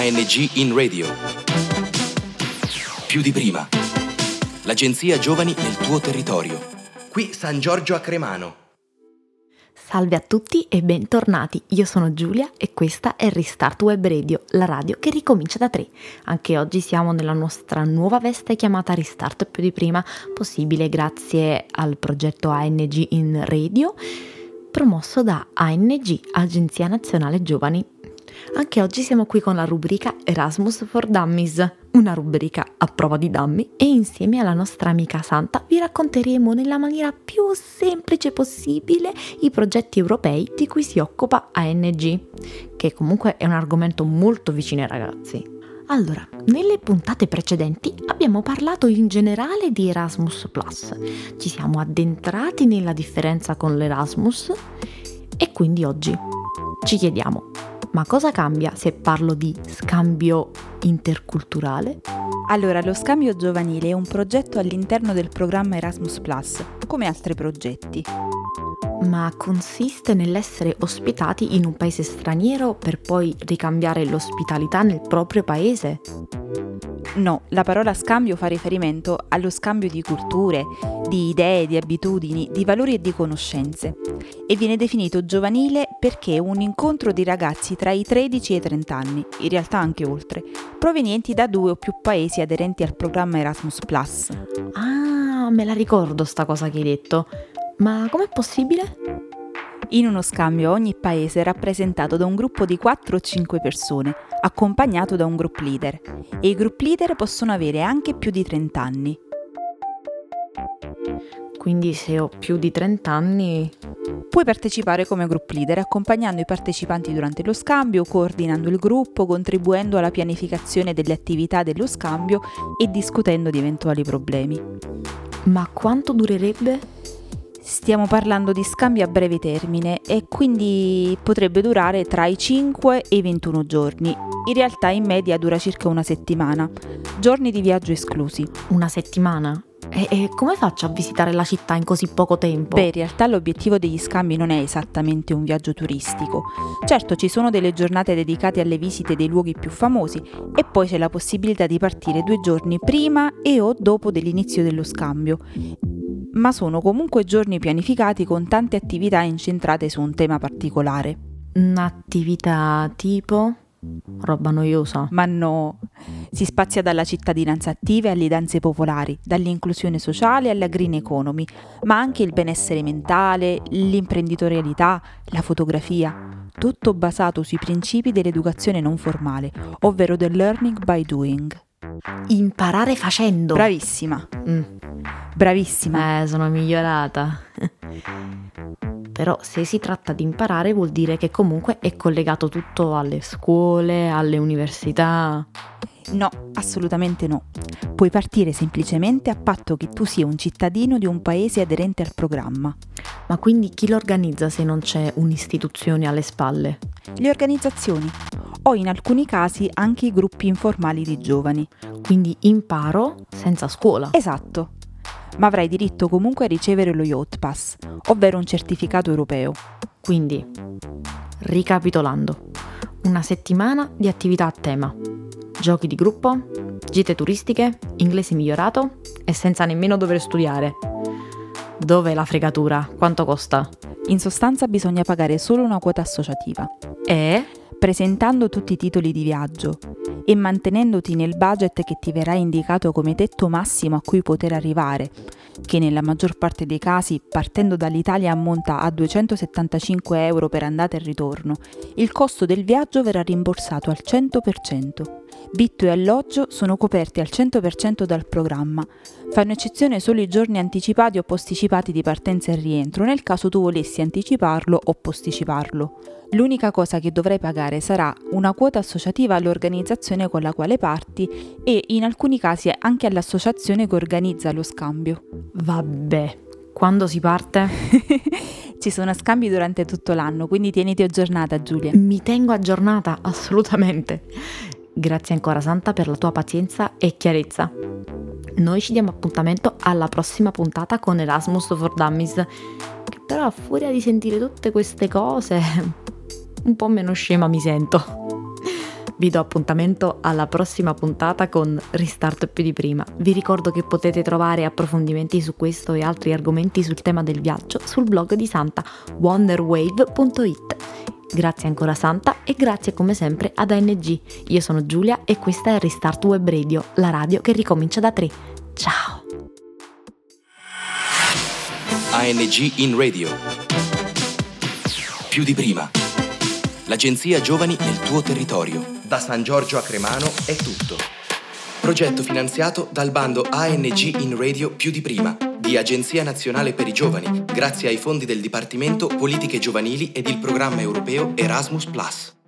ANG in radio. Più di prima. L'agenzia Giovani nel tuo territorio. Qui San Giorgio a Cremano. Salve a tutti e bentornati, io sono Giulia e questa è Restart Web Radio, la radio che ricomincia da tre. Anche oggi siamo nella nostra nuova veste chiamata Restart più di prima, possibile grazie al progetto ANG in Radio, promosso da ANG, Agenzia Nazionale Giovani. Anche oggi siamo qui con la rubrica Erasmus for Dummies, una rubrica a prova di dummy e insieme alla nostra amica Santa vi racconteremo nella maniera più semplice possibile i progetti europei di cui si occupa ANG, che comunque è un argomento molto vicino ai ragazzi. Allora, nelle puntate precedenti abbiamo parlato in generale di Erasmus ⁇ ci siamo addentrati nella differenza con l'Erasmus e quindi oggi ci chiediamo ma cosa cambia se parlo di scambio interculturale? Allora, lo scambio giovanile è un progetto all'interno del programma Erasmus ⁇ come altri progetti. Ma consiste nell'essere ospitati in un paese straniero per poi ricambiare l'ospitalità nel proprio paese? No, la parola scambio fa riferimento allo scambio di culture, di idee, di abitudini, di valori e di conoscenze e viene definito giovanile perché è un incontro di ragazzi tra i 13 e i 30 anni, in realtà anche oltre, provenienti da due o più paesi aderenti al programma Erasmus ⁇ Ah, me la ricordo sta cosa che hai detto. Ma com'è possibile? In uno scambio ogni paese è rappresentato da un gruppo di 4 o 5 persone, accompagnato da un group leader, e i group leader possono avere anche più di 30 anni. Quindi se ho più di 30 anni... Puoi partecipare come group leader accompagnando i partecipanti durante lo scambio, coordinando il gruppo, contribuendo alla pianificazione delle attività dello scambio e discutendo di eventuali problemi. Ma quanto durerebbe? Stiamo parlando di scambi a breve termine e quindi potrebbe durare tra i 5 e i 21 giorni. In realtà in media dura circa una settimana, giorni di viaggio esclusi. Una settimana? E, e, come faccio a visitare la città in così poco tempo? Beh, in realtà l'obiettivo degli scambi non è esattamente un viaggio turistico. Certo, ci sono delle giornate dedicate alle visite dei luoghi più famosi e poi c'è la possibilità di partire due giorni prima e o dopo dell'inizio dello scambio. Ma sono comunque giorni pianificati con tante attività incentrate su un tema particolare. Un'attività tipo? Roba noiosa. Ma no, si spazia dalla cittadinanza attiva alle danze popolari, dall'inclusione sociale alla green economy, ma anche il benessere mentale, l'imprenditorialità, la fotografia, tutto basato sui principi dell'educazione non formale, ovvero del learning by doing. Imparare facendo. Bravissima. Mm. Bravissima. Eh, sono migliorata. Però se si tratta di imparare vuol dire che comunque è collegato tutto alle scuole, alle università. No, assolutamente no. Puoi partire semplicemente a patto che tu sia un cittadino di un paese aderente al programma. Ma quindi chi lo organizza se non c'è un'istituzione alle spalle? Le organizzazioni o in alcuni casi anche i gruppi informali di giovani. Quindi imparo senza scuola. Esatto ma avrai diritto comunque a ricevere lo Yacht Pass, ovvero un certificato europeo. Quindi, ricapitolando, una settimana di attività a tema, giochi di gruppo, gite turistiche, inglese migliorato e senza nemmeno dover studiare. Dov'è la fregatura? Quanto costa? In sostanza bisogna pagare solo una quota associativa. E? Presentando tutti i titoli di viaggio, e mantenendoti nel budget che ti verrà indicato come tetto massimo a cui poter arrivare, che nella maggior parte dei casi partendo dall'Italia ammonta a 275 euro per andata e ritorno, il costo del viaggio verrà rimborsato al 100%. Vitto e alloggio sono coperti al 100% dal programma. Fanno eccezione solo i giorni anticipati o posticipati di partenza e rientro nel caso tu volessi anticiparlo o posticiparlo. L'unica cosa che dovrai pagare sarà una quota associativa all'organizzazione con la quale parti e in alcuni casi anche all'associazione che organizza lo scambio. Vabbè, quando si parte? Ci sono scambi durante tutto l'anno, quindi tieniti aggiornata Giulia. Mi tengo aggiornata, assolutamente. Grazie ancora Santa per la tua pazienza e chiarezza. Noi ci diamo appuntamento alla prossima puntata con Erasmus for Dummies, però a furia di sentire tutte queste cose, un po' meno scema mi sento. Vi do appuntamento alla prossima puntata con Restart più di prima. Vi ricordo che potete trovare approfondimenti su questo e altri argomenti sul tema del viaggio sul blog di Santa wonderwave.it. Grazie ancora Santa e grazie come sempre ad ANG. Io sono Giulia e questa è Restart Web Radio, la radio che ricomincia da 3. Ciao! ANG in radio. Più di prima. L'agenzia Giovani nel tuo territorio. Da San Giorgio a Cremano è tutto. Progetto finanziato dal bando ANG in radio più di prima di Agenzia Nazionale per i Giovani, grazie ai fondi del Dipartimento Politiche Giovanili ed il programma europeo Erasmus ⁇